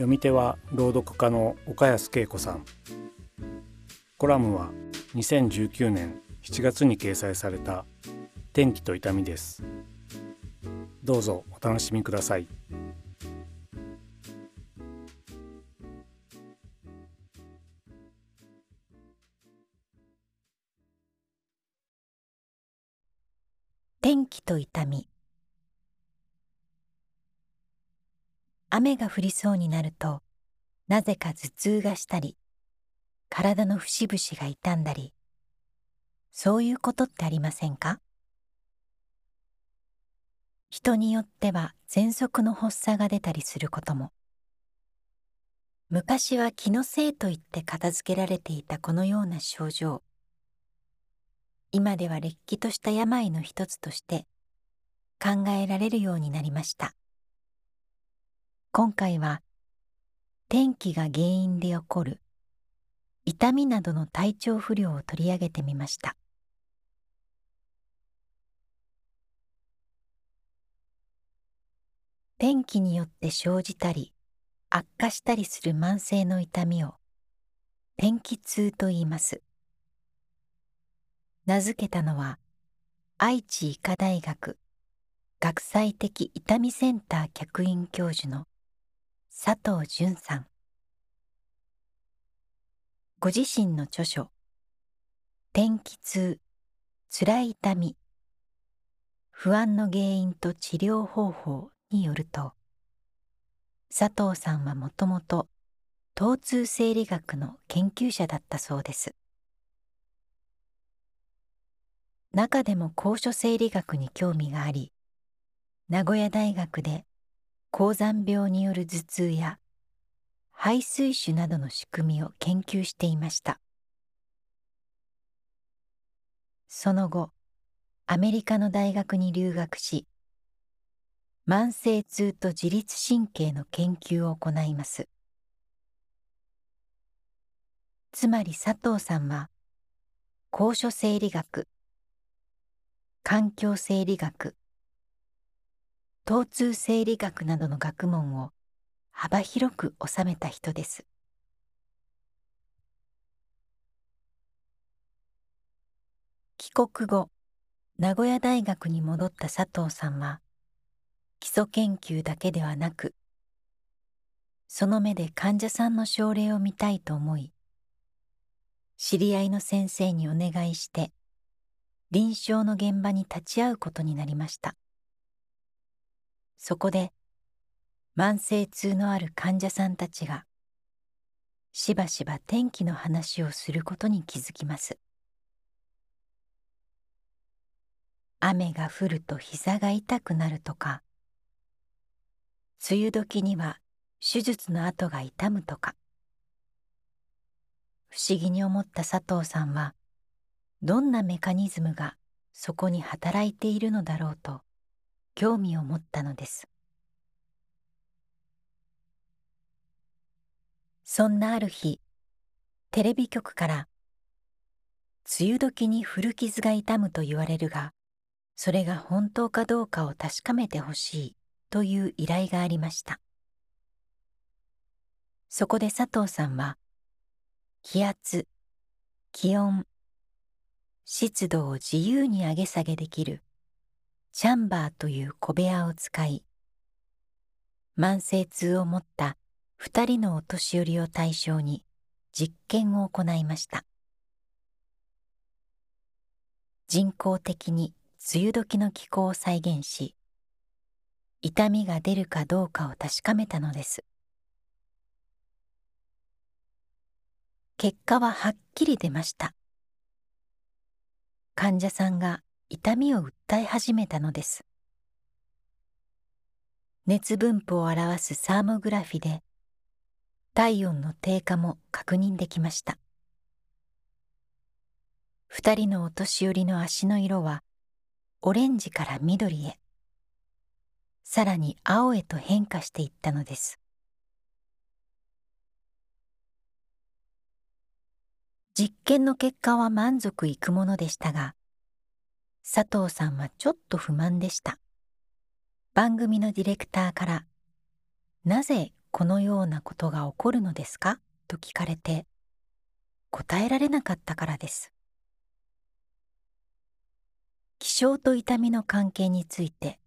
読み手は朗読家の岡安恵子さん。コラムは2019年7月に掲載された「天気と痛み」です。どうぞお楽しみください。雨が降りそうになるとなぜか頭痛がしたり体の節々が痛んだり。そういうことってありませんか？人によっては喘息の発作が出たりすることも。昔は気のせいと言って片付けられていたこのような症状。今ではれっきとした病の一つとして考えられるようになりました。今回は天気が原因で起こる痛みなどの体調不良を取り上げてみました。天気によって生じたり悪化したりする慢性の痛みを天気痛と言います。名付けたのは愛知医科大学学際的痛みセンター客員教授の佐藤淳さん。ご自身の著書「天気痛つらい痛み不安の原因と治療方法」によると佐藤さんはもともと疼痛生理学の研究者だったそうです。中でも高所生理学に興味があり名古屋大学で高山病による頭痛や肺水腫などの仕組みを研究していました。その後アメリカの大学に留学し慢性痛と自律神経の研究を行います。つまり佐藤さんは高所生理学環境生理学疼痛生理学などの学問を幅広く収めた人です。帰国後名古屋大学に戻った佐藤さんは基礎研究だけではなくその目で患者さんの症例を見たいと思い知り合いの先生にお願いして臨床の現場に立ち会うことになりました。そこで慢性痛のある患者さんたちがしばしば天気の話をすることに気づきます。雨が降ると膝が痛くなるとか梅雨時には手術の跡が痛むとか不思議に思った佐藤さんはどんなメカニズムがそこに働いているのだろうと興味を持ったのです。そんなある日テレビ局から梅雨時に古傷が痛むと言われるがそれが本当かどうかを確かめてほしいという依頼がありました。そこで佐藤さんは気圧気温湿度を自由に上げ下げできるチャンバーという小部屋を使い慢性痛を持った2人のお年寄りを対象に実験を行いました。人工的に梅雨時の気候を再現し痛みが出るかどうかを確かめたのです。結果ははっきり出ました。患者さんが痛みを訴え始めたのです。熱分布を表すサーモグラフィで体温の低下も確認できました。二人のお年寄りの足の色はオレンジから緑へ。さらに青へと変化していったのです。実験の結果は満足いくものでしたが佐藤さんはちょっと不満でした。番組のディレクターから「なぜこのようなことが起こるのですか?」と聞かれて答えられなかったからです。気象と痛みの関係について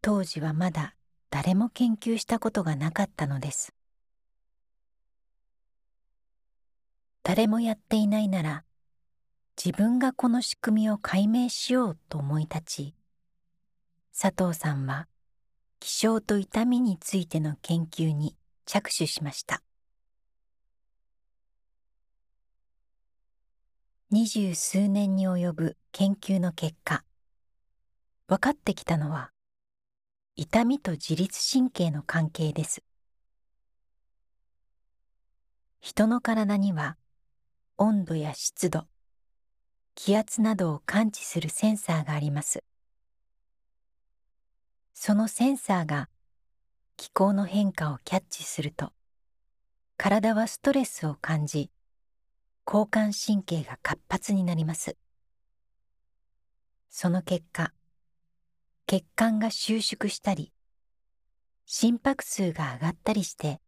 当時はまだ誰も研究したことがなかったのです。誰もやっていないなら自分がこの仕組みを解明しようと思い立ち佐藤さんは気象と痛みについての研究に着手しました。二十数年に及ぶ研究の結果分かってきたのは痛みと自律神経の関係です。人の体には温度や湿度気圧などを感知するセンサーがあります。そのセンサーが気候の変化をキャッチすると体はストレスを感じ交感神経が活発になります。その結果血管が収縮したり心拍数が上がったりして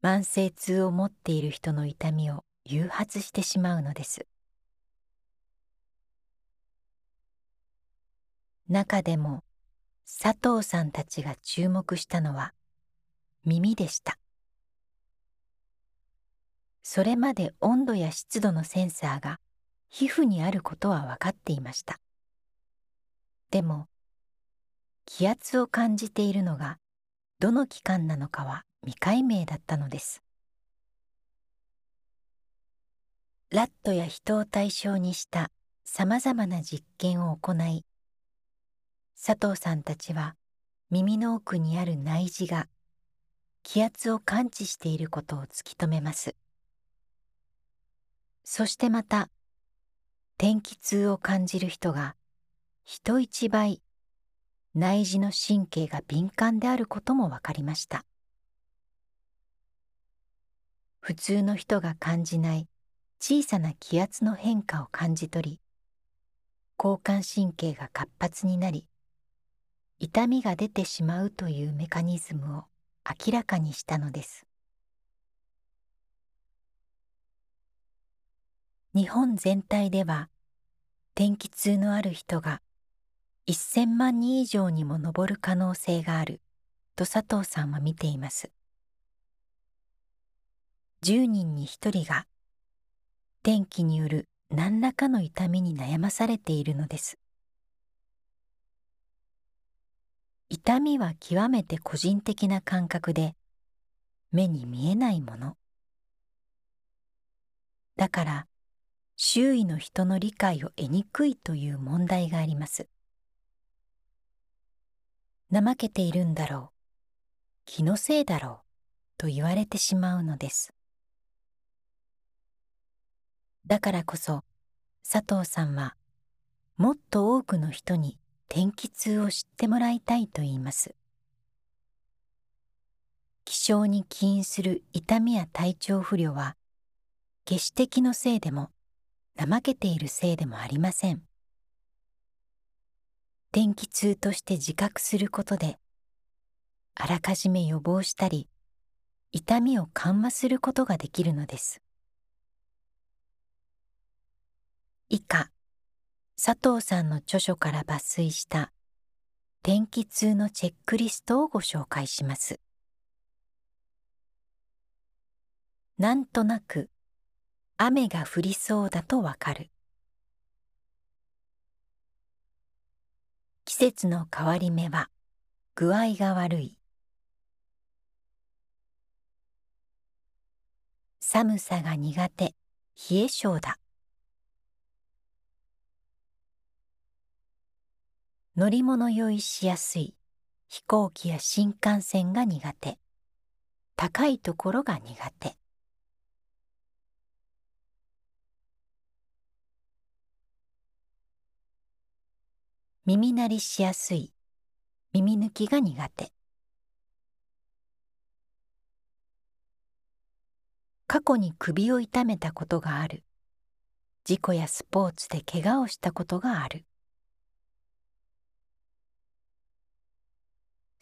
慢性痛を持っている人の痛みを誘発してしまうのです。中でも佐藤さんたちが注目したのは耳でした。それまで温度や湿度のセンサーが皮膚にあることは分かっていました。でも気圧を感じているのがどの器官なのかは未解明だったのです。ラットや人を対象にしたさまざまな実験を行い佐藤さんたちは耳の奥にある内耳が気圧を感知していることを突き止めます。そしてまた天気痛を感じる人が人一倍内耳の神経が敏感であることも分かりました。普通の人が感じない小さな気圧の変化を感じ取り交感神経が活発になり痛みが出てしまうというメカニズムを明らかにしたのです。日本全体では天気痛のある人が1000万人以上にも上る可能性があると佐藤さんは見ています。10人に1人が天気による何らかの痛みに悩まされているのです。痛みは極めて個人的な感覚で目に見えないもの。だから周囲の人の理解を得にくいという問題があります。怠けているんだろう。気のせいだろうと言われてしまうのです。だからこそ佐藤さんはもっと多くの人に天気痛を知ってもらいたいと言います。気象に起因する痛みや体調不良は決して気のせいでも怠けているせいでもありません。天気痛として自覚することであらかじめ予防したり痛みを緩和することができるのです。以下佐藤さんの著書から抜粋した天気痛のチェックリストをご紹介します。なんとなく雨が降りそうだとわかる。季節の変わり目は具合が悪い。寒さが苦手冷え性だ。乗り物酔いしやすい。飛行機や新幹線が苦手。高いところが苦手。耳鳴りしやすい。耳抜きが苦手。過去に首を痛めたことがある。事故やスポーツで怪我をしたことがある。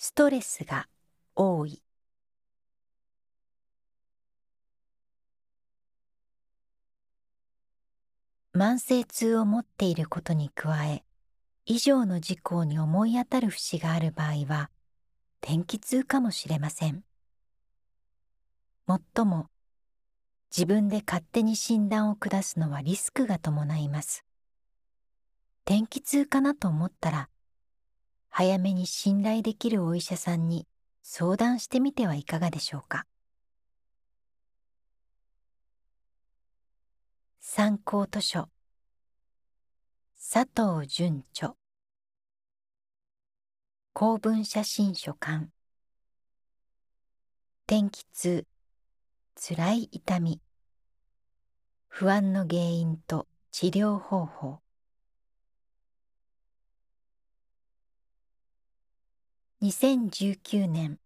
ストレスが多い。慢性痛を持っていることに加え以上の事項に思い当たる節がある場合は天気痛かもしれません。もっとも自分で勝手に診断を下すのはリスクが伴います。天気痛かなと思ったら早めに信頼できるお医者さんに相談してみてはいかがでしょうか？参考図書。佐藤淳著。公文写真書館。天気痛。つらい痛み。不安の原因と治療方法。2019年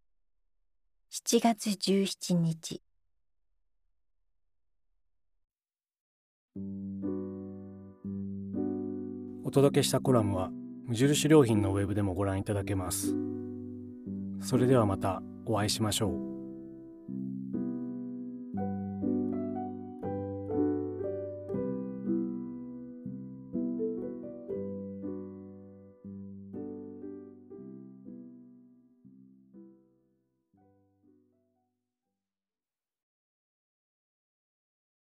7月17日お届けしたコラムは無印良品のウェブでもご覧いただけます。それではまたお会いしましょう。